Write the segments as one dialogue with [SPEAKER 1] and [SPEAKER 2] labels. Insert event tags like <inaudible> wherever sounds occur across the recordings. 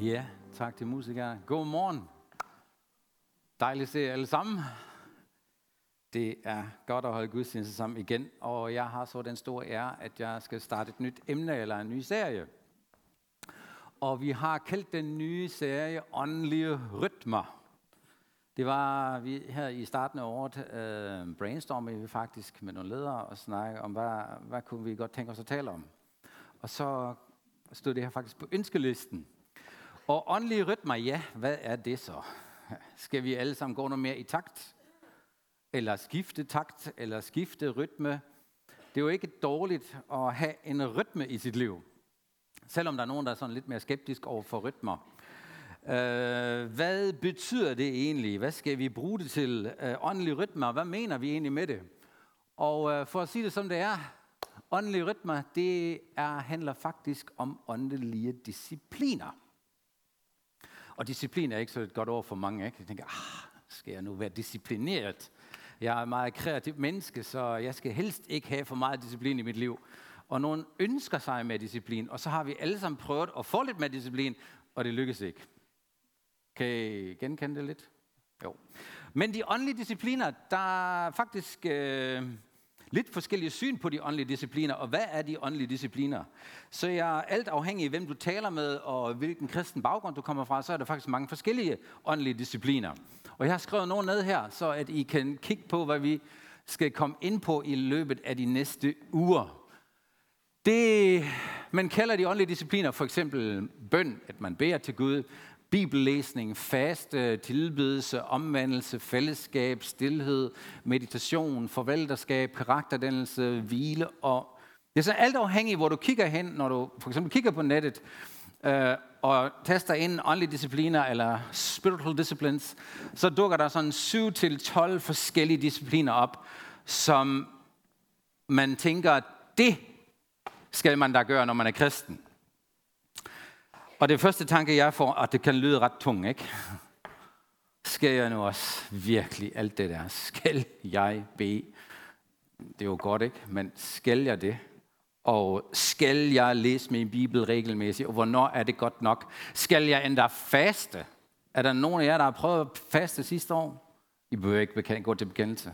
[SPEAKER 1] Ja, tak til musikere. God morgen. Dejligt at se jer alle sammen. Det er godt at holde gudstjeneste sammen igen, og jeg har så den store ære, at jeg skal starte et nyt emne eller en ny serie. Og vi har kaldt den nye serie Åndelige Rytmer. Det var vi her i starten af året øh, brainstormede vi faktisk med nogle ledere og snakke om, hvad, hvad kunne vi godt tænke os at tale om. Og så stod det her faktisk på ønskelisten. Og åndelige rytmer, ja, hvad er det så? Skal vi alle sammen gå noget mere i takt? Eller skifte takt? Eller skifte rytme? Det er jo ikke dårligt at have en rytme i sit liv. Selvom der er nogen, der er sådan lidt mere skeptisk over for rytmer. Øh, hvad betyder det egentlig? Hvad skal vi bruge det til? Øh, åndelige rytmer, hvad mener vi egentlig med det? Og øh, for at sige det som det er, åndelige rytmer, det er, handler faktisk om åndelige discipliner. Og disciplin er ikke så et godt ord for mange. Ikke? Jeg tænker, ah, skal jeg nu være disciplineret? Jeg er et meget kreativt menneske, så jeg skal helst ikke have for meget disciplin i mit liv. Og nogen ønsker sig med disciplin, og så har vi alle sammen prøvet at få lidt med disciplin, og det lykkes ikke. Kan I genkende det lidt? Jo. Men de åndelige discipliner, der faktisk øh, lidt forskellige syn på de åndelige discipliner, og hvad er de åndelige discipliner? Så jeg er alt afhængig af, hvem du taler med, og hvilken kristen baggrund du kommer fra, så er der faktisk mange forskellige åndelige discipliner. Og jeg har skrevet nogle ned her, så at I kan kigge på, hvad vi skal komme ind på i løbet af de næste uger. Det, man kalder de åndelige discipliner for eksempel bøn, at man beder til Gud, bibellæsning, faste, tilbedelse, omvendelse, fællesskab, stillhed, meditation, forvalterskab, karakterdannelse, hvile og det er så alt afhængigt, hvor du kigger hen, når du for eksempel kigger på nettet øh, og taster ind åndelige discipliner eller spiritual disciplines, så dukker der sådan 7 til 12 forskellige discipliner op, som man tænker, det skal man da gøre, når man er kristen. Og det første tanke, jeg får, at det kan lyde ret tung, ikke? Skal jeg nu også virkelig alt det der? Skal jeg bede? Det er jo godt, ikke? Men skal jeg det? Og skal jeg læse min bibel regelmæssigt? Og hvornår er det godt nok? Skal jeg endda faste? Er der nogen af jer, der har prøvet at faste sidste år? I behøver ikke gå til bekendelse.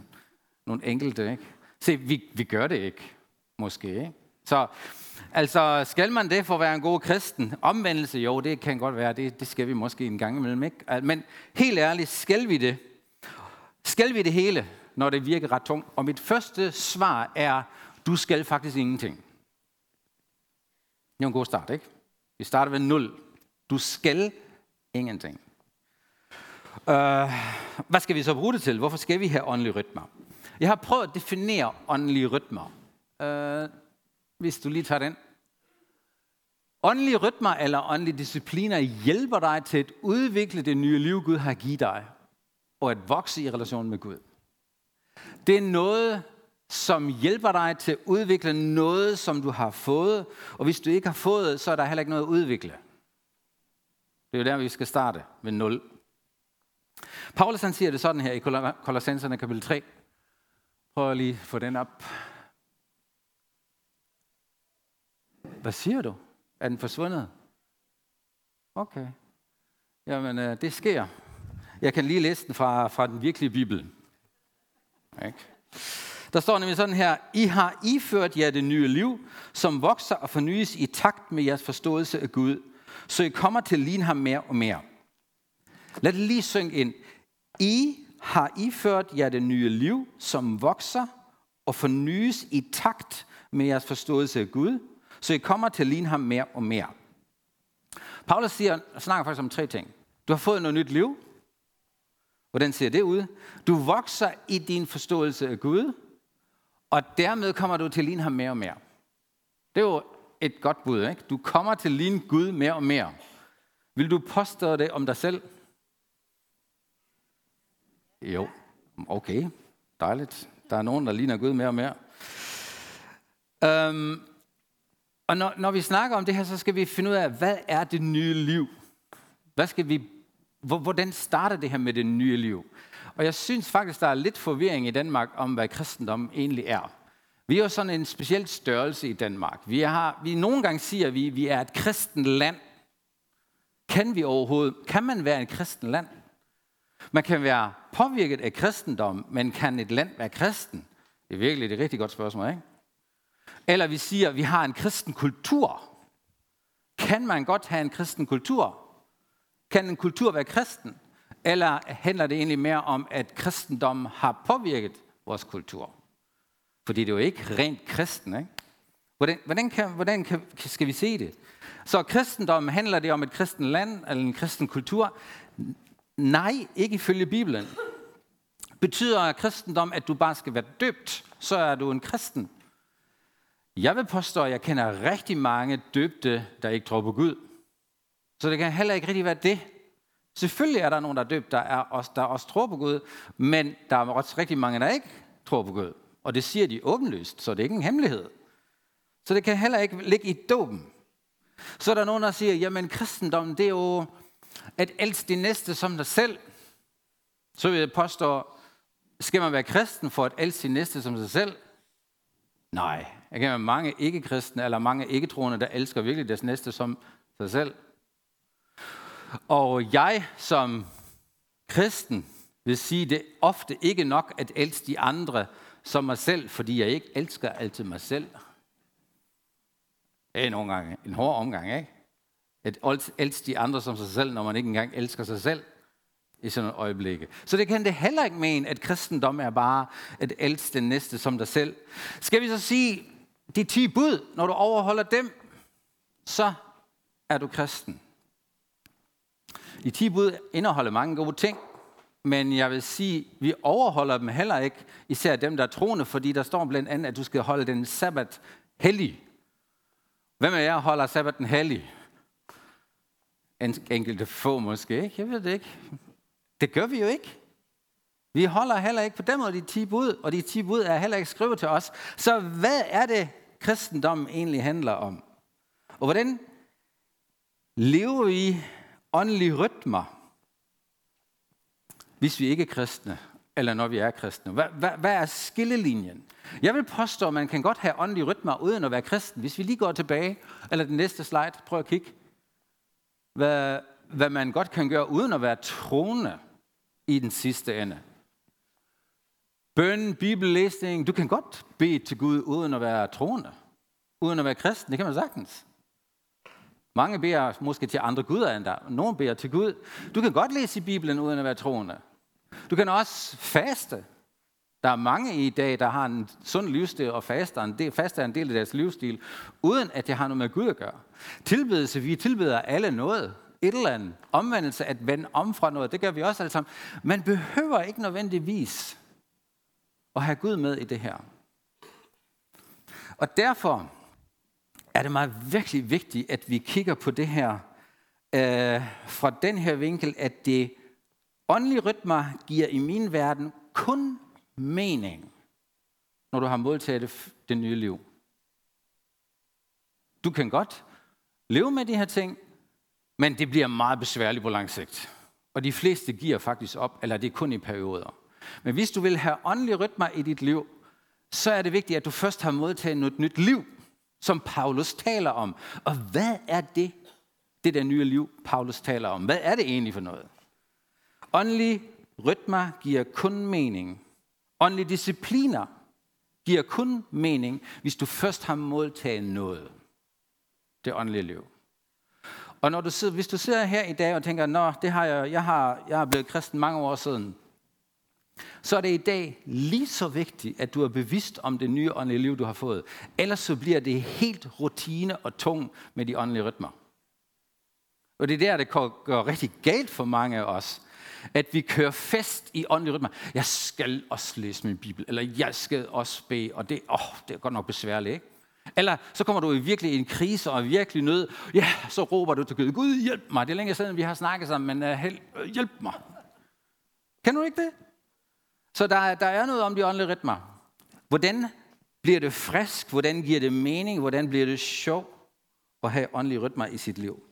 [SPEAKER 1] Nogle enkelte, ikke? Se, vi, vi gør det ikke, måske, ikke? Så altså, skal man det for at være en god kristen? Omvendelse, jo, det kan godt være, det, det skal vi måske en gang imellem, ikke? Men helt ærligt, skal vi det? Skal vi det hele, når det virker ret tungt? Og mit første svar er, du skal faktisk ingenting. Det er en god start, ikke? Vi starter ved 0. Du skal ingenting. Uh, hvad skal vi så bruge det til? Hvorfor skal vi have åndelige rytmer? Jeg har prøvet at definere åndelige rytmer. Uh, hvis du lige tager den. Åndelige rytmer eller åndelige discipliner hjælper dig til at udvikle det nye liv, Gud har givet dig, og at vokse i relation med Gud. Det er noget, som hjælper dig til at udvikle noget, som du har fået, og hvis du ikke har fået, så er der heller ikke noget at udvikle. Det er jo der, vi skal starte ved 0. Paulus han siger det sådan her i Kolossenserne kapitel 3. Prøv lige at få den op. Hvad siger du? Er den forsvundet? Okay. Jamen, øh, det sker. Jeg kan lige læse den fra, fra den virkelige Bibel. Ikke? Der står nemlig sådan her, I har iført jer det nye liv, som vokser og fornyes i takt med jeres forståelse af Gud, så I kommer til at ligne ham mere og mere. Lad det lige synge ind. I har iført jer det nye liv, som vokser og fornyes i takt med jeres forståelse af Gud, så I kommer til at ligne ham mere og mere. Paulus siger, snakker faktisk om tre ting. Du har fået noget nyt liv. Hvordan ser det ud? Du vokser i din forståelse af Gud, og dermed kommer du til at ligne ham mere og mere. Det er jo et godt bud, ikke? Du kommer til at ligne Gud mere og mere. Vil du påstå det om dig selv? Jo, okay, dejligt. Der er nogen, der ligner Gud mere og mere. Øhm, og når, når vi snakker om det her, så skal vi finde ud af, hvad er det nye liv? Hvad skal vi, hvordan starter det her med det nye liv? Og jeg synes faktisk, der er lidt forvirring i Danmark om, hvad kristendom egentlig er. Vi er jo sådan en speciel størrelse i Danmark. Vi, har, vi nogle gange siger, at vi, vi er et kristen land, kan vi overhovedet, kan man være et kristen land? Man kan være påvirket af kristendom, men kan et land være kristen? Det er virkelig et rigtig godt spørgsmål, ikke? Eller vi siger, at vi har en kristen kultur. Kan man godt have en kristen kultur? Kan en kultur være kristen? Eller handler det egentlig mere om, at kristendommen har påvirket vores kultur? Fordi det er jo ikke rent kristen, ikke? Hvordan, hvordan, kan, hvordan kan, skal vi se det? Så kristendommen, handler det om et kristen land eller en kristen kultur? Nej, ikke ifølge Bibelen. Betyder kristendom, at du bare skal være døbt, så er du en kristen? Jeg vil påstå, at jeg kender rigtig mange døbte, der ikke tror på Gud. Så det kan heller ikke rigtig være det. Selvfølgelig er der nogen, der er døbt, der, er også, der også tror på Gud, men der er også rigtig mange, der ikke tror på Gud. Og det siger de åbenlyst, så det er ikke en hemmelighed. Så det kan heller ikke ligge i dåben. Så er der nogen, der siger, jamen kristendommen, det er jo at elske de næste som dig selv. Så vil jeg påstå, skal man være kristen for at elske de næste som sig selv? Nej, jeg kender mange ikke-kristne eller mange ikke-troende, der elsker virkelig deres næste som sig selv. Og jeg som kristen vil sige, det er ofte ikke nok at elske de andre som mig selv, fordi jeg ikke elsker altid mig selv. Det er nogle gange en hård omgang, ikke? At elske de andre som sig selv, når man ikke engang elsker sig selv i sådan et øjeblik. Så det kan det heller ikke mene, at kristendom er bare at elske den næste som dig selv. Skal vi så sige, de 10 bud, når du overholder dem, så er du kristen. De 10 bud indeholder mange gode ting, men jeg vil sige, vi overholder dem heller ikke, især dem, der er troende, fordi der står blandt andet, at du skal holde den sabbat hellig. Hvem af jer holder sabbaten hellig? En enkelte få måske, ikke? Jeg ved det ikke. Det gør vi jo ikke. Vi holder heller ikke på den måde de 10 bud, og de 10 bud er heller ikke skrevet til os. Så hvad er det, kristendommen egentlig handler om? Og hvordan lever vi åndelige rytmer, hvis vi ikke er kristne, eller når vi er kristne? Hvad, hvad, hvad er skillelinjen? Jeg vil påstå, at man kan godt have åndelige rytmer uden at være kristen. Hvis vi lige går tilbage, eller den næste slide, prøv at kigge. Hvad, hvad man godt kan gøre uden at være troende i den sidste ende. Bøn, bibellæsning, du kan godt bede til Gud uden at være troende. Uden at være kristen, det kan man sagtens. Mange beder måske til andre guder end dig. Nogle beder til Gud. Du kan godt læse i Bibelen uden at være troende. Du kan også faste. Der er mange i dag, der har en sund livsstil og faster en del, faster en del af deres livsstil, uden at det har noget med Gud at gøre. Tilbedelse, vi tilbeder alle noget. Et eller andet. Omvendelse, at vende om fra noget, det gør vi også alle sammen. Man behøver ikke nødvendigvis at have Gud med i det her. Og derfor er det meget virkelig vigtigt, at vi kigger på det her øh, fra den her vinkel, at det åndelige rytmer giver i min verden kun mening, når du har modtaget det, det nye liv. Du kan godt leve med de her ting, men det bliver meget besværligt på lang sigt. Og de fleste giver faktisk op, eller det er kun i perioder. Men hvis du vil have åndelige rytmer i dit liv, så er det vigtigt, at du først har modtaget noget nyt liv, som Paulus taler om. Og hvad er det, det der nye liv, Paulus taler om? Hvad er det egentlig for noget? Åndelige rytmer giver kun mening. Åndelige discipliner giver kun mening, hvis du først har modtaget noget. Det åndelige liv. Og når du sidder, hvis du sidder her i dag og tænker, Nå, det har jeg, jeg, har, jeg er blevet kristen mange år siden, så er det i dag lige så vigtigt, at du er bevidst om det nye åndelige liv, du har fået. Ellers så bliver det helt rutine og tung med de åndelige rytmer. Og det er der, det går rigtig galt for mange af os, at vi kører fest i åndelige rytmer. Jeg skal også læse min bibel, eller jeg skal også bede, og det, åh, det er godt nok besværligt, ikke? Eller så kommer du i virkelig en krise og virkelig nød. Ja, så råber du til Gud, Gud hjælp mig. Det er længe siden, vi har snakket sammen, men uh, hjælp mig. Kan du ikke det? Så der, der er noget om de åndelige rytmer. Hvordan bliver det frisk? Hvordan giver det mening? Hvordan bliver det sjov at have åndelige rytmer i sit liv?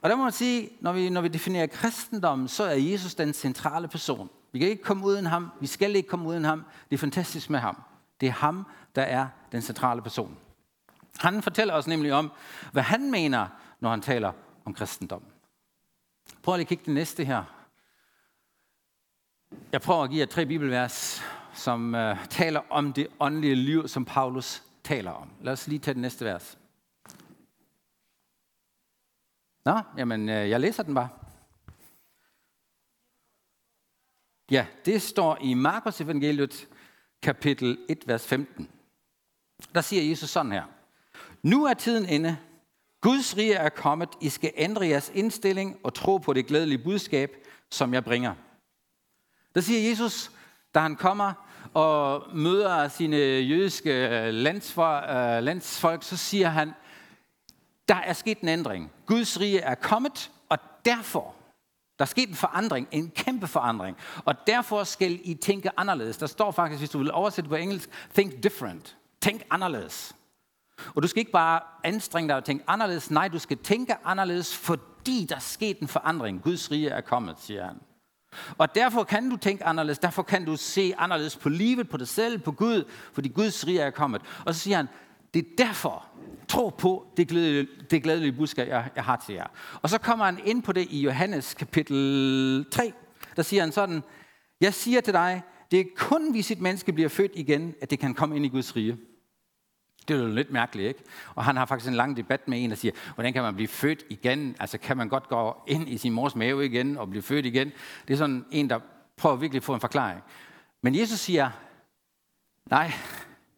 [SPEAKER 1] Og der må man sige, når vi, når vi definerer kristendommen, så er Jesus den centrale person. Vi kan ikke komme uden ham. Vi skal ikke komme uden ham. Det er fantastisk med ham. Det er ham, der er den centrale person. Han fortæller os nemlig om, hvad han mener, når han taler om kristendommen. Prøv lige at kigge det næste her. Jeg prøver at give jer tre bibelvers, som uh, taler om det åndelige liv, som Paulus taler om. Lad os lige tage det næste vers. Nå, jamen, uh, jeg læser den bare. Ja, det står i Markus evangeliet, kapitel 1, vers 15. Der siger Jesus sådan her. Nu er tiden inde. Guds rige er kommet. I skal ændre jeres indstilling og tro på det glædelige budskab, som jeg bringer. Der siger Jesus, da han kommer og møder sine jødiske øh, øh, landsfolk, så siger han, der er sket en ændring. Guds rige er kommet, og derfor, der er sket en forandring, en kæmpe forandring, og derfor skal I tænke anderledes. Der står faktisk, hvis du vil oversætte på engelsk, think different. Tænk anderledes. Og du skal ikke bare anstrenge dig og tænke anderledes. Nej, du skal tænke anderledes, fordi der er sket en forandring. Guds rige er kommet, siger han. Og derfor kan du tænke anderledes. Derfor kan du se anderledes på livet, på dig selv, på Gud, fordi Guds rige er kommet. Og så siger han, det er derfor, tro på det glædelige, det glædelige budskab, jeg, jeg har til jer. Og så kommer han ind på det i Johannes kapitel 3. Der siger han sådan, jeg siger til dig, det er kun, hvis et menneske bliver født igen, at det kan komme ind i Guds rige. Det er jo lidt mærkeligt, ikke? Og han har faktisk en lang debat med en, der siger, hvordan kan man blive født igen? Altså, kan man godt gå ind i sin mors mave igen og blive født igen? Det er sådan en, der prøver virkelig at få en forklaring. Men Jesus siger, nej,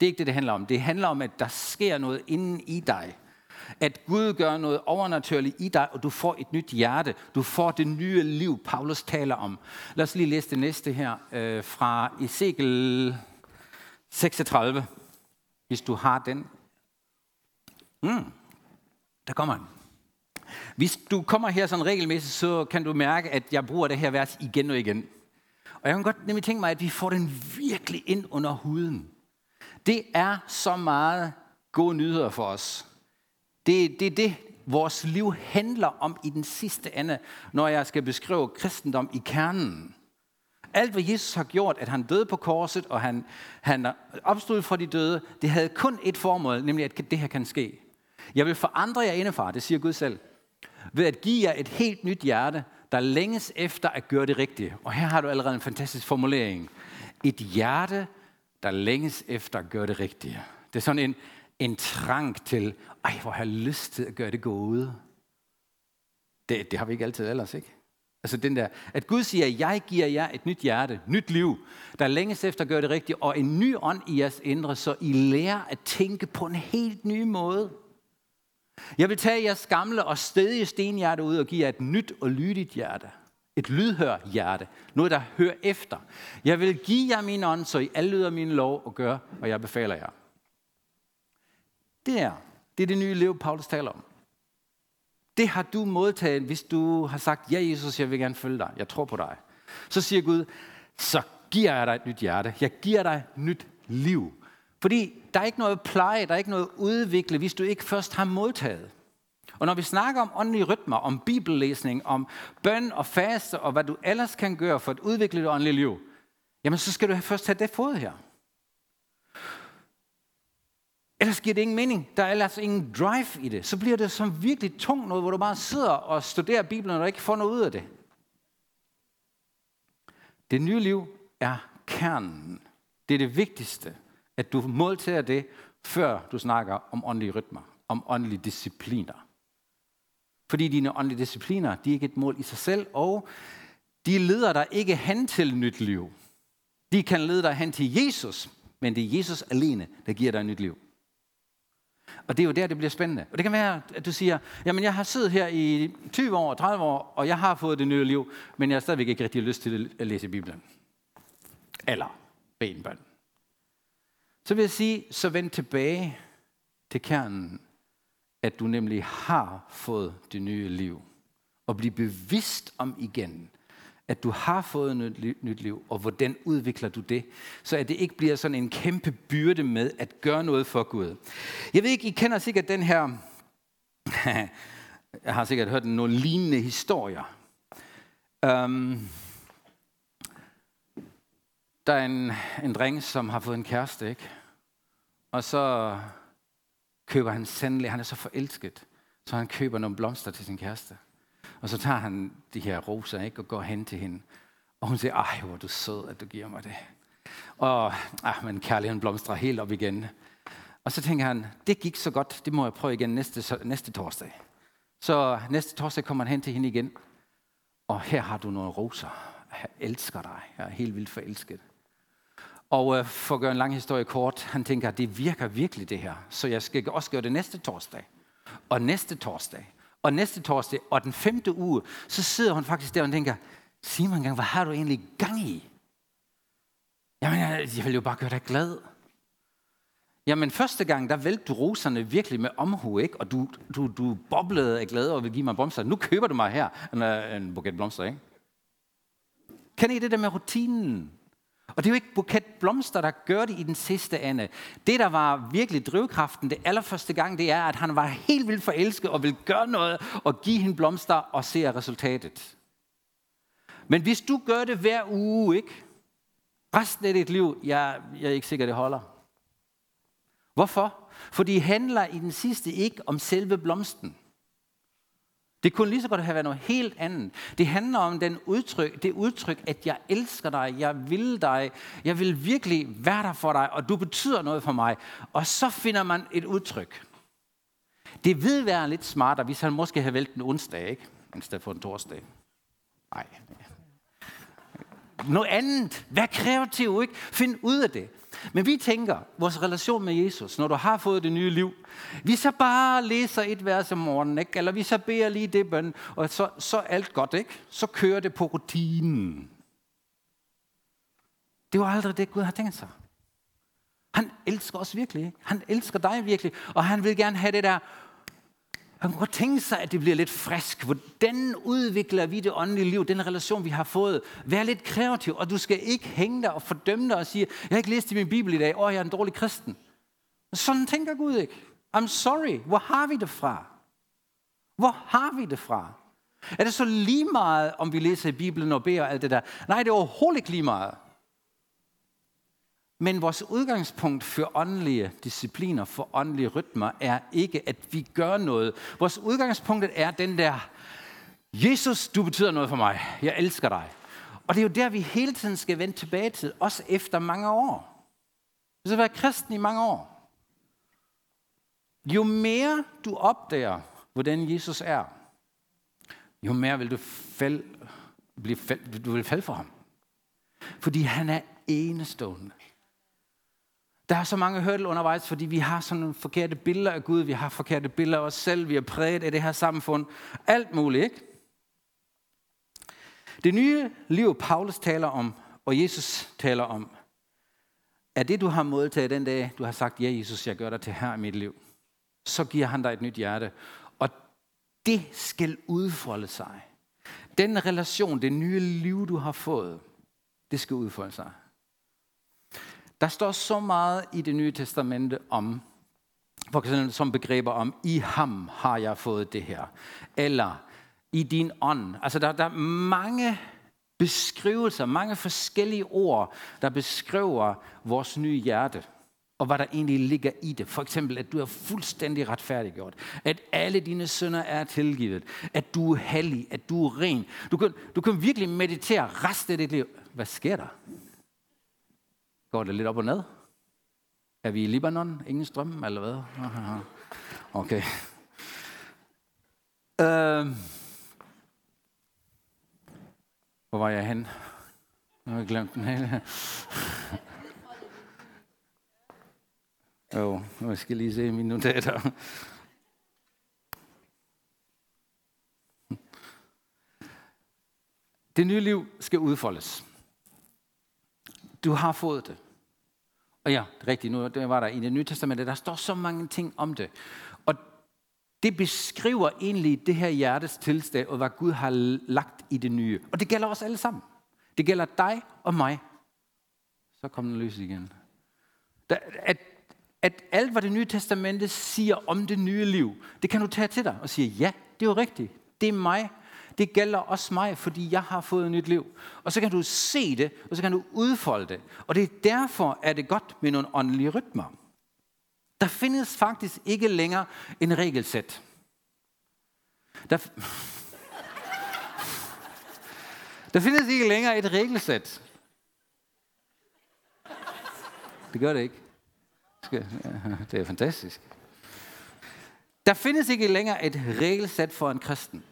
[SPEAKER 1] det er ikke det, det handler om. Det handler om, at der sker noget inden i dig. At Gud gør noget overnaturligt i dig, og du får et nyt hjerte. Du får det nye liv, Paulus taler om. Lad os lige læse det næste her øh, fra Ezekiel 36 hvis du har den. Mm, der kommer den. Hvis du kommer her sådan regelmæssigt, så kan du mærke, at jeg bruger det her vers igen og igen. Og jeg kan godt nemlig tænke mig, at vi får den virkelig ind under huden. Det er så meget gode nyheder for os. Det er det, det, vores liv handler om i den sidste ende, når jeg skal beskrive kristendom i kernen. Alt, hvad Jesus har gjort, at han døde på korset, og han, han opstod fra de døde, det havde kun et formål, nemlig at det her kan ske. Jeg vil forandre jer indefra, det siger Gud selv, ved at give jer et helt nyt hjerte, der længes efter at gøre det rigtige. Og her har du allerede en fantastisk formulering. Et hjerte, der længes efter at gøre det rigtige. Det er sådan en, en trang til, ej, hvor har jeg lyst til at gøre det gode. Det, det har vi ikke altid ellers, ikke? Altså den der, at Gud siger, jeg giver jer et nyt hjerte, nyt liv, der længes efter at gøre det rigtigt, og en ny ånd i jeres indre, så I lærer at tænke på en helt ny måde. Jeg vil tage jeres gamle og stedige stenhjerte ud og give jer et nyt og lydigt hjerte. Et lydhør hjerte. Noget, der hører efter. Jeg vil give jer min ånd, så I alle lyder min lov og gør, og jeg befaler jer. Det er det, er det nye liv, Paulus taler om. Det har du modtaget, hvis du har sagt, ja Jesus, jeg vil gerne følge dig, jeg tror på dig. Så siger Gud, så giver jeg dig et nyt hjerte. Jeg giver dig et nyt liv. Fordi der er ikke noget pleje, der er ikke noget udvikle, hvis du ikke først har modtaget. Og når vi snakker om åndelige rytmer, om bibellæsning, om bøn og faste, og hvad du ellers kan gøre for at udvikle det åndelige liv, jamen så skal du først have det fået her. Ellers giver det ingen mening. Der er ellers ingen drive i det. Så bliver det som virkelig tungt noget, hvor du bare sidder og studerer Bibelen, og ikke får noget ud af det. Det nye liv er kernen. Det er det vigtigste, at du måltager det, før du snakker om åndelige rytmer, om åndelige discipliner. Fordi dine åndelige discipliner, de er ikke et mål i sig selv, og de leder dig ikke hen til nyt liv. De kan lede dig hen til Jesus, men det er Jesus alene, der giver dig et nyt liv. Og det er jo der, det bliver spændende. Og det kan være, at du siger, jamen jeg har siddet her i 20 år, 30 år, og jeg har fået det nye liv, men jeg har stadigvæk ikke rigtig lyst til at læse Bibelen. Eller bede en bøn. Så vil jeg sige, så vend tilbage til kernen, at du nemlig har fået det nye liv. Og blive bevidst om igen, at du har fået et nyt liv, og hvordan udvikler du det, så at det ikke bliver sådan en kæmpe byrde med at gøre noget for Gud. Jeg ved ikke, I kender sikkert den her, <laughs> jeg har sikkert hørt nogle lignende historier. Um, der er en, en dreng, som har fået en kæreste, ikke? Og så køber han sandelig, han er så forelsket, så han køber nogle blomster til sin kæreste. Og så tager han de her roser ikke, og går hen til hende. Og hun siger, ej, hvor er du sød, at du giver mig det. Og ah, men kærligheden blomstrer helt op igen. Og så tænker han, det gik så godt, det må jeg prøve igen næste, næste torsdag. Så næste torsdag kommer han hen til hende igen. Og her har du nogle roser. Jeg elsker dig. Jeg er helt vildt forelsket. Og øh, for at gøre en lang historie kort, han tænker, at det virker virkelig det her. Så jeg skal også gøre det næste torsdag. Og næste torsdag. Og næste torsdag. Og den femte uge, så sidder hun faktisk der og tænker, sig mig engang, hvad har du egentlig gang i? Jamen, jeg, jeg vil jo bare gøre dig glad. Jamen, første gang, der vælte du roserne virkelig med omhu, ikke? Og du, du, du boblede af glæde og vil give mig blomster. Nu køber du mig her en, øh, en buket blomster, ikke? Kan I det der med rutinen? Og det er jo ikke buket blomster, der gør det i den sidste ende. Det, der var virkelig drivkraften det allerførste gang, det er, at han var helt vildt forelsket og vil gøre noget og give hende blomster og se resultatet. Men hvis du gør det hver uge, ikke? Resten af dit liv, jeg, jeg er ikke sikker, det holder. Hvorfor? For det handler i den sidste ikke om selve blomsten. Det kunne lige så godt have været noget helt andet. Det handler om den udtryk, det udtryk, at jeg elsker dig, jeg vil dig, jeg vil virkelig være der for dig, og du betyder noget for mig. Og så finder man et udtryk. Det vil være lidt smartere, hvis han måske havde valgt en onsdag, ikke? I stedet for en torsdag. Nej. Noget andet. Vær kreativ, ikke? Find ud af det. Men vi tænker, vores relation med Jesus, når du har fået det nye liv, vi så bare læser et vers om morgenen, ikke? eller vi så beder lige det bøn, og så, så er alt godt, ikke? Så kører det på rutinen. Det var aldrig det, Gud har tænkt sig. Han elsker os virkelig. Ikke? Han elsker dig virkelig. Og han vil gerne have det der han kunne godt tænke sig, at det bliver lidt frisk. Hvordan udvikler vi det åndelige liv, den relation, vi har fået? Vær lidt kreativ, og du skal ikke hænge dig og fordømme dig og sige, jeg har ikke læst i min bibel i dag, og jeg er en dårlig kristen. Sådan tænker Gud ikke. I'm sorry. Hvor har vi det fra? Hvor har vi det fra? Er det så lige meget, om vi læser i Bibelen og beder og alt det der? Nej, det er overhovedet ikke lige meget. Men vores udgangspunkt for åndelige discipliner, for åndelige rytmer, er ikke, at vi gør noget. Vores udgangspunkt er den der, Jesus, du betyder noget for mig. Jeg elsker dig. Og det er jo der, vi hele tiden skal vende tilbage til, også efter mange år. Du skal være kristen i mange år. Jo mere du opdager, hvordan Jesus er, jo mere vil du, fald, blive fald, du vil falde for ham. Fordi han er enestående. Der er så mange hørtel undervejs, fordi vi har sådan nogle forkerte billeder af Gud, vi har forkerte billeder af os selv, vi er præget af det her samfund. Alt muligt, ikke? Det nye liv, Paulus taler om, og Jesus taler om, er det, du har modtaget den dag, du har sagt, ja Jesus, jeg gør dig til her i mit liv. Så giver han dig et nyt hjerte. Og det skal udfolde sig. Den relation, det nye liv, du har fået, det skal udfolde sig. Der står så meget i det nye testamente om, for eksempel som begreber om, i ham har jeg fået det her. Eller i din ånd. Altså der, der er mange beskrivelser, mange forskellige ord, der beskriver vores nye hjerte og hvad der egentlig ligger i det. For eksempel, at du er fuldstændig retfærdiggjort. At alle dine sønder er tilgivet. At du er hellig. At du er ren. Du kan, du kan virkelig meditere resten af dit liv. Hvad sker der? Går det lidt op og ned? Er vi i Libanon? Ingen strøm, eller hvad? <laughs> Okay. Øh, hvor var jeg hen? Nu har jeg glemt den hele. Jo, nu skal jeg lige se mine notater. Det nye liv skal udfoldes. Du har fået det. Og ja, det er rigtigt, nu det var der i det nye testamente, der står så mange ting om det. Og det beskriver egentlig det her hjertes tilstand, og hvad Gud har lagt i det nye. Og det gælder os alle sammen. Det gælder dig og mig. Så kom den løs igen. At, at alt, hvad det nye testamente siger om det nye liv, det kan du tage til dig og sige, ja, det er jo rigtigt. Det er mig, det gælder også mig, fordi jeg har fået et nyt liv. Og så kan du se det, og så kan du udfolde det. Og det er derfor, at det godt med nogle åndelige rytmer. Der findes faktisk ikke længere en regelsæt. Der, <laughs> Der findes ikke længere et regelsæt. Det gør det ikke. <laughs> Det er fantastisk. Der findes ikke længere et regelsæt for en kristen.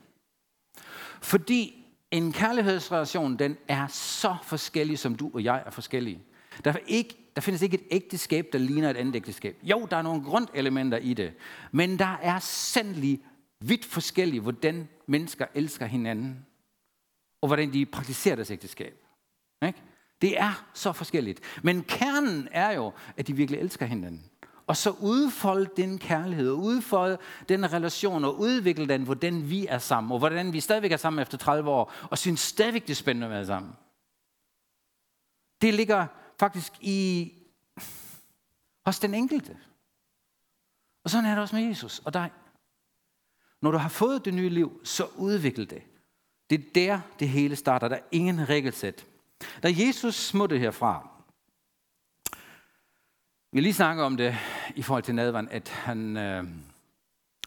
[SPEAKER 1] Fordi en kærlighedsrelation, den er så forskellig, som du og jeg er forskellige. Der, er ikke, der findes ikke et ægteskab, der ligner et andet ægteskab. Jo, der er nogle grundelementer i det, men der er sandelig vidt forskellige, hvordan mennesker elsker hinanden, og hvordan de praktiserer deres ægteskab. Ikke? Det er så forskelligt. Men kernen er jo, at de virkelig elsker hinanden. Og så udfolde den kærlighed, og udfolde den relation, og udvikle den, hvordan vi er sammen, og hvordan vi stadigvæk er sammen efter 30 år, og synes stadigvæk, det er spændende at være sammen. Det ligger faktisk i hos den enkelte. Og sådan er det også med Jesus og dig. Når du har fået det nye liv, så udvikle det. Det er der, det hele starter. Der er ingen regelsæt. Da Jesus smuttede herfra, vi lige snakker om det i forhold til nadvand, at han øh,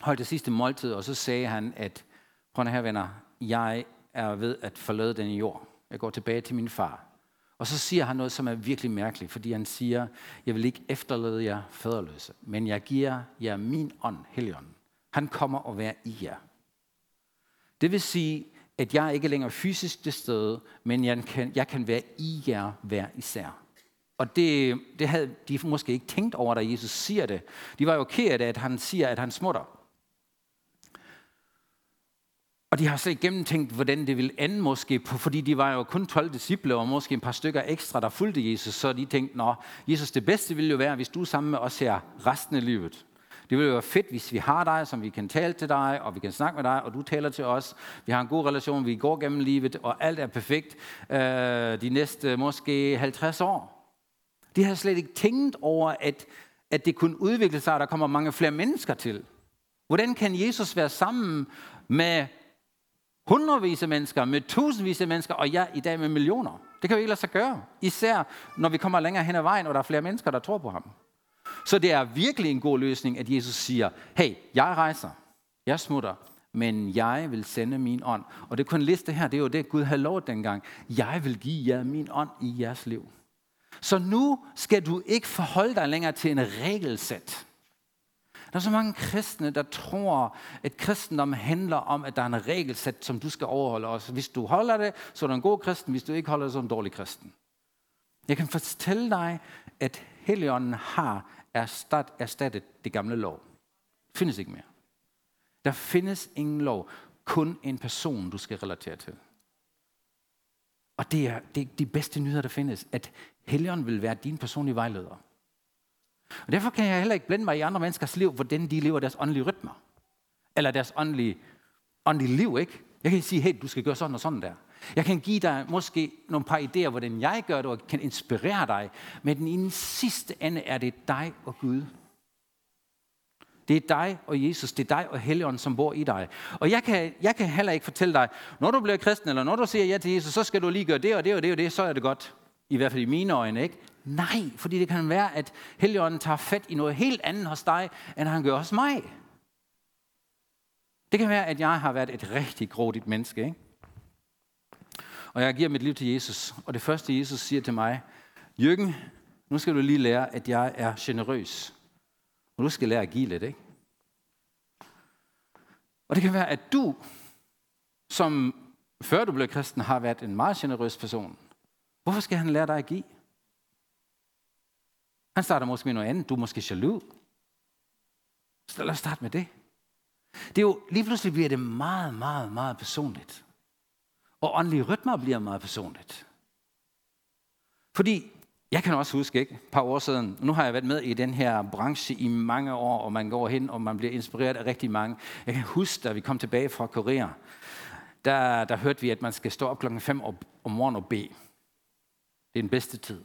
[SPEAKER 1] holdt det sidste måltid, og så sagde han, at prøv her venner, jeg er ved at forlade den jord. Jeg går tilbage til min far. Og så siger han noget, som er virkelig mærkeligt, fordi han siger, jeg vil ikke efterlade jer faderløse, men jeg giver jer min ånd, Helion. Han kommer og være i jer. Det vil sige, at jeg ikke længere fysisk det sted, men jeg kan, jeg kan være i jer hver især. Og det, det havde de måske ikke tænkt over, da Jesus siger det. De var jo ked af, at han siger, at han smutter. Og de har så gennemtænkt, hvordan det ville ende måske, fordi de var jo kun 12 disciple, og måske et par stykker ekstra, der fulgte Jesus, så de tænkte, nå, Jesus, det bedste ville jo være, hvis du er sammen med os her resten af livet. Det ville jo være fedt, hvis vi har dig, som vi kan tale til dig, og vi kan snakke med dig, og du taler til os. Vi har en god relation, vi går gennem livet, og alt er perfekt øh, de næste måske 50 år. De har slet ikke tænkt over, at, at det kunne udvikle sig, og der kommer mange flere mennesker til. Hvordan kan Jesus være sammen med hundredvis af mennesker, med tusindvis af mennesker, og jeg i dag med millioner? Det kan vi ikke lade sig gøre. Især når vi kommer længere hen ad vejen, og der er flere mennesker, der tror på ham. Så det er virkelig en god løsning, at Jesus siger, hey, jeg rejser, jeg smutter, men jeg vil sende min ånd. Og det kunne liste her, det er jo det, Gud havde lovet dengang. Jeg vil give jer min ånd i jeres liv. Så nu skal du ikke forholde dig længere til en regelsæt. Der er så mange kristne, der tror, at kristendom handler om, at der er en regelsæt, som du skal overholde også. Hvis du holder det, så er du en god kristen. Hvis du ikke holder det, så er du en dårlig kristen. Jeg kan fortælle dig, at Helligånden har erstattet det gamle lov. Det findes ikke mere. Der findes ingen lov. Kun en person, du skal relatere til. Og det er, det er de bedste nyheder, der findes, at Helligånden vil være din personlige vejleder. Og derfor kan jeg heller ikke blande mig i andre menneskers liv, hvordan de lever deres åndelige rytmer. Eller deres åndelige, åndelige liv, ikke? Jeg kan sige, hey, du skal gøre sådan og sådan der. Jeg kan give dig måske nogle par idéer, hvordan jeg gør det, og kan inspirere dig. Men i den sidste ende er det dig og Gud. Det er dig og Jesus, det er dig og Helligånden, som bor i dig. Og jeg kan, jeg kan heller ikke fortælle dig, når du bliver kristen, eller når du siger ja til Jesus, så skal du lige gøre det og det og det og det, så er det godt. I hvert fald i mine øjne, ikke? Nej, fordi det kan være, at Helligånden tager fat i noget helt andet hos dig, end han gør hos mig. Det kan være, at jeg har været et rigtig grådigt menneske, ikke? Og jeg giver mit liv til Jesus. Og det første, Jesus siger til mig, Jørgen, nu skal du lige lære, at jeg er generøs. Og du skal lære at give lidt, ikke? Og det kan være, at du, som før du blev kristen, har været en meget generøs person. Hvorfor skal han lære dig at give? Han starter måske med noget andet. Du er måske jaloux. Så lad os starte med det. Det er jo, lige pludselig bliver det meget, meget, meget personligt. Og åndelige rytmer bliver meget personligt. Fordi, jeg kan også huske, ikke, et par år siden, nu har jeg været med i den her branche i mange år, og man går hen, og man bliver inspireret af rigtig mange. Jeg kan huske, da vi kom tilbage fra Korea, der, der hørte vi, at man skal stå op klokken 5 om morgenen og bede. Det er den bedste tid.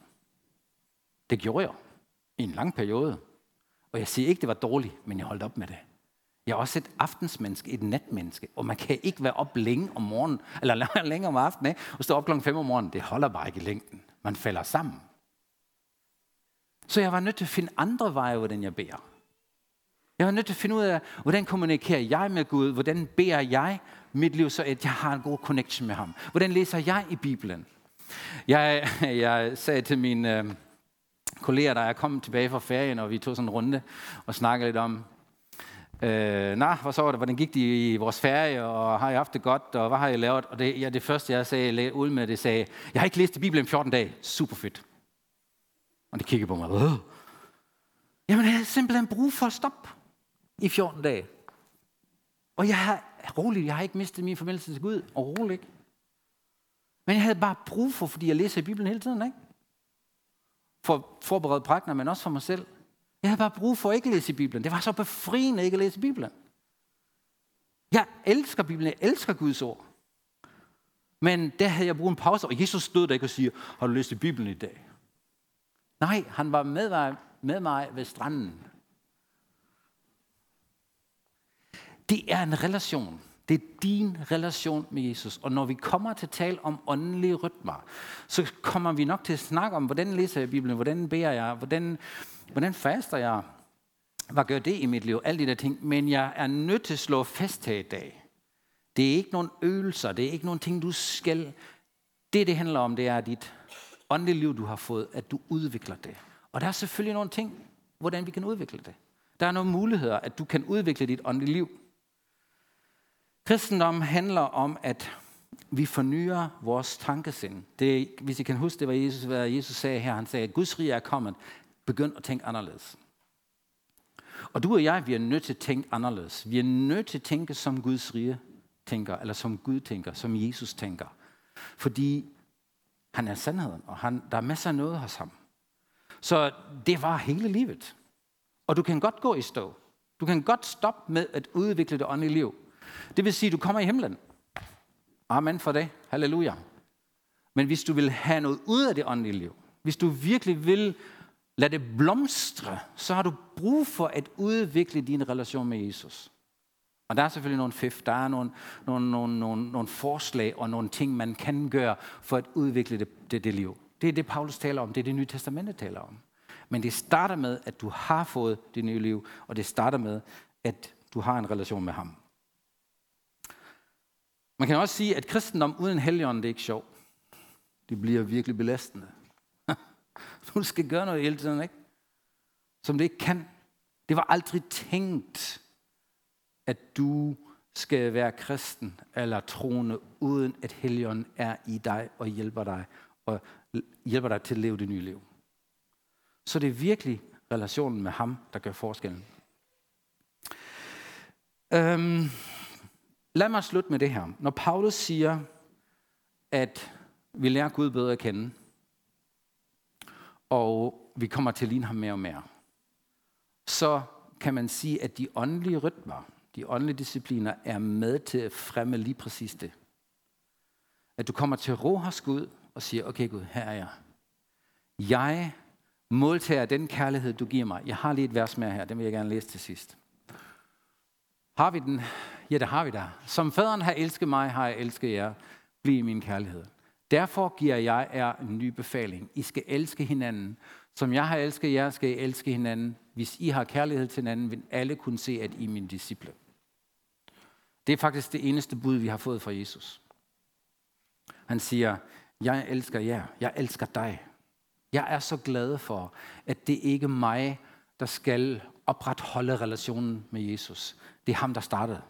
[SPEAKER 1] Det gjorde jeg i en lang periode. Og jeg siger ikke, det var dårligt, men jeg holdt op med det. Jeg er også et aftensmenneske, et natmenneske, og man kan ikke være op længe om morgenen, eller <laughs> længere om aftenen, ikke? og stå op klokken 5 om morgenen. Det holder bare ikke i længden. Man falder sammen. Så jeg var nødt til at finde andre veje, hvordan jeg beder. Jeg var nødt til at finde ud af, hvordan kommunikerer jeg med Gud? Hvordan beder jeg mit liv, så at jeg har en god connection med ham? Hvordan læser jeg i Bibelen? Jeg, jeg sagde til mine øh, kolleger, da jeg kom tilbage fra ferien, og vi tog sådan en runde og snakkede lidt om, Øh, nah, hvad så var det? Hvordan gik det i vores ferie, og har I haft det godt, og hvad har I lavet? Og det, ja, det første, jeg sagde ud med, det sagde, jeg har ikke læst i Bibelen i 14 dage. Super fedt. Og de kiggede på mig. Åh. Jamen, jeg havde simpelthen brug for at stoppe i 14 dage. Og jeg har, roligt, jeg har ikke mistet min forbindelse til Gud. Overhovedet ikke. Men jeg havde bare brug for, fordi jeg læser i Bibelen hele tiden, ikke? For forberede prægner, men også for mig selv. Jeg havde bare brug for at ikke læse i Bibelen. Det var så befriende ikke at læse i Bibelen. Jeg elsker Bibelen, jeg elsker Guds ord. Men der havde jeg brug en pause, og Jesus stod der ikke og siger, har du læst i Bibelen i dag? Nej, han var med mig, med mig ved stranden. Det er en relation. Det er din relation med Jesus. Og når vi kommer til at tale om åndelige rytmer, så kommer vi nok til at snakke om, hvordan læser jeg Bibelen, hvordan beder jeg, hvordan, hvordan faster jeg, hvad gør det i mit liv, alle de der ting. Men jeg er nødt til at slå fast her i dag. Det er ikke nogen øvelser, det er ikke nogen ting, du skal. Det, det handler om, det er dit åndelige liv, du har fået, at du udvikler det. Og der er selvfølgelig nogle ting, hvordan vi kan udvikle det. Der er nogle muligheder, at du kan udvikle dit åndelige liv. Kristendom handler om, at vi fornyer vores tankesind. Det, hvis I kan huske, det var Jesus, hvad Jesus sagde her. Han sagde, at Guds rige er kommet. Begynd at tænke anderledes. Og du og jeg, vi er nødt til at tænke anderledes. Vi er nødt til at tænke, som Guds rige tænker, eller som Gud tænker, som Jesus tænker. Fordi han er sandheden, og han, der er masser af noget hos ham. Så det var hele livet. Og du kan godt gå i stå. Du kan godt stoppe med at udvikle det åndelige liv. Det vil sige, at du kommer i himlen. Amen for det. Halleluja. Men hvis du vil have noget ud af det åndelige liv, hvis du virkelig vil lade det blomstre, så har du brug for at udvikle din relation med Jesus. Og der er selvfølgelig nogle fif, der er nogle, nogle, nogle, nogle, nogle forslag og nogle ting, man kan gøre for at udvikle det, det, det liv. Det er det, Paulus taler om. Det er det nye testamente taler om. Men det starter med, at du har fået det nye liv, og det starter med, at du har en relation med ham. Man kan også sige, at kristendom uden helligånden, det er ikke sjovt. Det bliver virkelig belastende. <laughs> du skal gøre noget hele tiden, ikke? Som det ikke kan. Det var aldrig tænkt, at du skal være kristen eller troende, uden at helligånden er i dig og hjælper dig, og hjælper dig til at leve det nye liv. Så det er virkelig relationen med ham, der gør forskellen. Øhm, Lad mig slutte med det her. Når Paulus siger, at vi lærer Gud bedre at kende, og vi kommer til at ligne ham mere og mere, så kan man sige, at de åndelige rytmer, de åndelige discipliner, er med til at fremme lige præcis det. At du kommer til at ro hos Gud og siger, okay Gud, her er jeg. Jeg modtager den kærlighed, du giver mig. Jeg har lige et vers mere her, den vil jeg gerne læse til sidst. Har vi den? Ja, det har vi da. Som faderen har elsket mig, har jeg elsket jer. Bliv min kærlighed. Derfor giver jeg jer en ny befaling. I skal elske hinanden. Som jeg har elsket jer, skal I elske hinanden. Hvis I har kærlighed til hinanden, vil alle kunne se, at I er mine disciple. Det er faktisk det eneste bud, vi har fået fra Jesus. Han siger, jeg elsker jer. Jeg elsker dig. Jeg er så glad for, at det ikke er mig, der skal opretholde relationen med Jesus. Det er ham, der startede.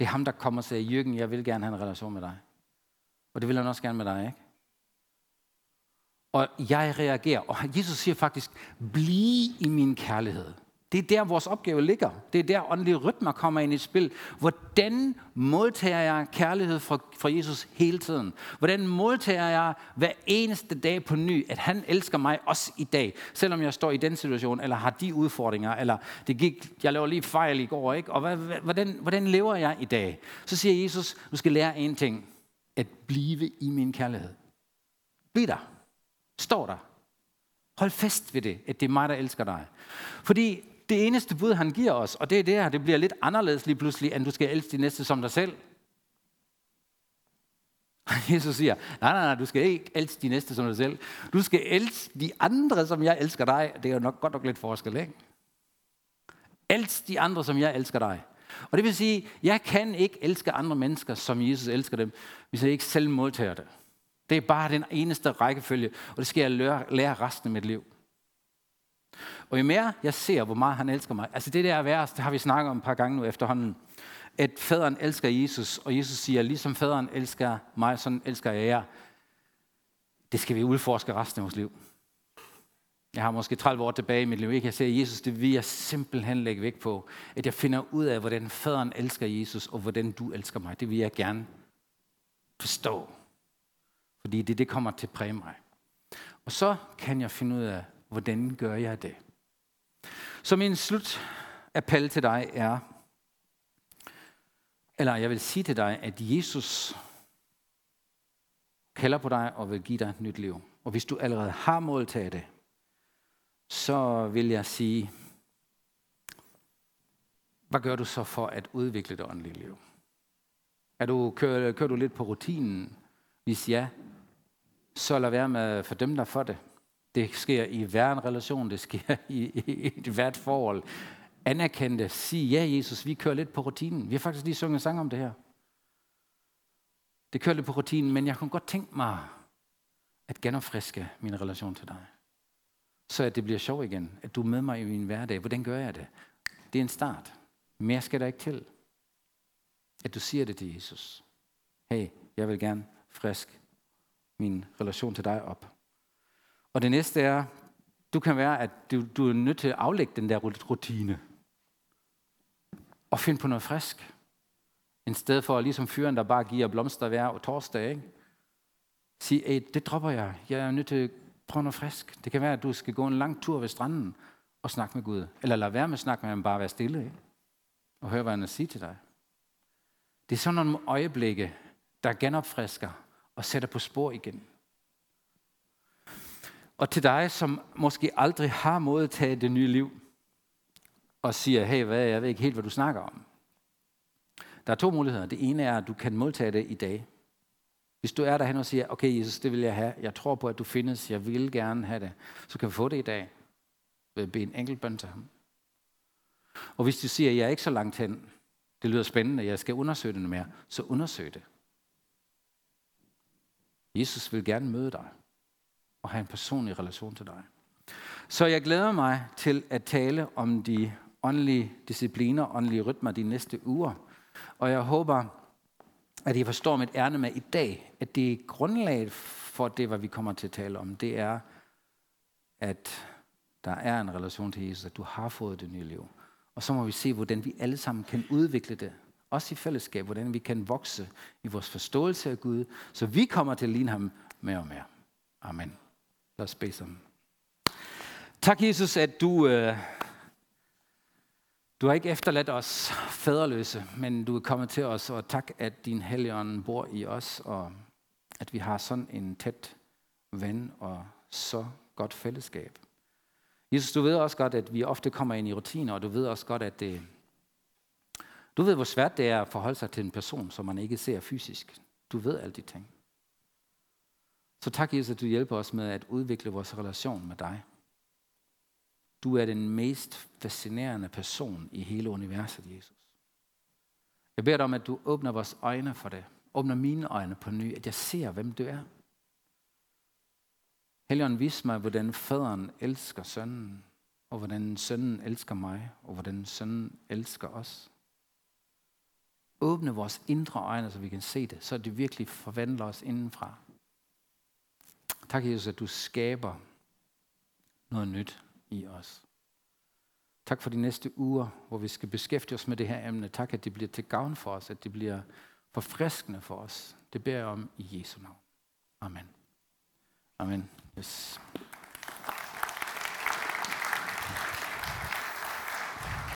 [SPEAKER 1] Det er ham, der kommer og siger, Jørgen, jeg vil gerne have en relation med dig. Og det vil han også gerne med dig, ikke? Og jeg reagerer, og Jesus siger faktisk, bliv i min kærlighed. Det er der, vores opgave ligger. Det er der, åndelige rytmer kommer ind i spil. Hvordan modtager jeg kærlighed fra, fra Jesus hele tiden? Hvordan modtager jeg hver eneste dag på ny, at han elsker mig også i dag, selvom jeg står i den situation, eller har de udfordringer, eller det gik, jeg laver lige fejl i går, ikke? og hvordan, hvordan lever jeg i dag? Så siger Jesus, du skal lære en ting, at blive i min kærlighed. Bliv der. Står der. Hold fast ved det, at det er mig, der elsker dig. Fordi det eneste bud, han giver os, og det er det her, det bliver lidt anderledes lige pludselig, end du skal elske din næste som dig selv. Jesus siger, nej, nej, nej, du skal ikke elske de næste som dig selv. Du skal elske de andre, som jeg elsker dig. Det er jo nok godt nok lidt forskel, ikke? Elsk de andre, som jeg elsker dig. Og det vil sige, jeg kan ikke elske andre mennesker, som Jesus elsker dem, hvis jeg ikke selv modtager det. Det er bare den eneste rækkefølge, og det skal jeg lære, lære resten af mit liv. Og jo mere jeg ser, hvor meget han elsker mig, altså det der vers, det har vi snakket om et par gange nu efterhånden, at faderen elsker Jesus, og Jesus siger, ligesom faderen elsker mig, sådan elsker jeg jer. Det skal vi udforske resten af vores liv. Jeg har måske 30 år tilbage i mit liv, ikke? Jeg siger, Jesus, det vil jeg simpelthen lægge væk på. At jeg finder ud af, hvordan faderen elsker Jesus, og hvordan du elsker mig. Det vil jeg gerne forstå. Fordi det, det kommer til at præge mig. Og så kan jeg finde ud af, hvordan gør jeg det. Så min slutappel til dig er, eller jeg vil sige til dig, at Jesus kalder på dig og vil give dig et nyt liv. Og hvis du allerede har modtaget det, så vil jeg sige, hvad gør du så for at udvikle det åndelige liv? Er du, kører, kører du lidt på rutinen? Hvis ja, så lad være med at fordømme dig for det. Det sker i hver en relation, det sker i, i, i hvert forhold. Anerkend det. Sig, ja Jesus, vi kører lidt på rutinen. Vi har faktisk lige sunget sang om det her. Det kører lidt på rutinen, men jeg kunne godt tænke mig at genopfriske min relation til dig. Så at det bliver sjov igen. At du er med mig i min hverdag. Hvordan gør jeg det? Det er en start. Mere skal der ikke til. At du siger det til Jesus. Hey, jeg vil gerne frisk min relation til dig op. Og det næste er, du kan være, at du, du er nødt til at aflægge den der rutine. Og finde på noget frisk. I stedet for, ligesom fyren, der bare giver blomster hver torsdag, ikke? Sige, hey, det dropper jeg. Jeg er nødt til at prøve noget frisk. Det kan være, at du skal gå en lang tur ved stranden og snakke med Gud. Eller lad være med at snakke med ham, bare være stille. Ikke? Og høre, hvad han siger til dig. Det er sådan nogle øjeblikke, der genopfrisker og sætter på spor igen. Og til dig, som måske aldrig har modtaget det nye liv, og siger, hey, hvad, jeg ved ikke helt, hvad du snakker om. Der er to muligheder. Det ene er, at du kan modtage det i dag. Hvis du er derhen og siger, okay Jesus, det vil jeg have. Jeg tror på, at du findes. Jeg vil gerne have det. Så kan vi få det i dag. Ved at bede en enkelt bøn til ham. Og hvis du siger, at jeg er ikke så langt hen, det lyder spændende, jeg skal undersøge det mere, så undersøg det. Jesus vil gerne møde dig og have en personlig relation til dig. Så jeg glæder mig til at tale om de åndelige discipliner, åndelige rytmer de næste uger. Og jeg håber, at I forstår mit ærne med i dag, at det er grundlaget for det, hvad vi kommer til at tale om, det er, at der er en relation til Jesus, at du har fået det nye liv. Og så må vi se, hvordan vi alle sammen kan udvikle det, også i fællesskab, hvordan vi kan vokse i vores forståelse af Gud, så vi kommer til at ligne ham mere og mere. Amen. Lad os bede sammen. Tak, Jesus, at du, øh, du har ikke efterladt os faderløse, men du er kommet til os, og tak, at din helligånd bor i os, og at vi har sådan en tæt ven og så godt fællesskab. Jesus, du ved også godt, at vi ofte kommer ind i rutiner, og du ved også godt, at det, du ved, hvor svært det er at forholde sig til en person, som man ikke ser fysisk. Du ved alle de ting. Så tak, Jesus, at du hjælper os med at udvikle vores relation med dig. Du er den mest fascinerende person i hele universet, Jesus. Jeg beder dig om, at du åbner vores øjne for det. Åbner mine øjne på ny, at jeg ser, hvem du er. Helligånd, vis mig, hvordan faderen elsker sønnen, og hvordan sønnen elsker mig, og hvordan sønnen elsker os. Åbne vores indre øjne, så vi kan se det, så det virkelig forvandler os indenfra. Tak, Jesus, at du skaber noget nyt i os. Tak for de næste uger, hvor vi skal beskæftige os med det her emne. Tak, at det bliver til gavn for os, at det bliver forfriskende for os. Det beder jeg om i Jesu navn. Amen. Amen. Yes.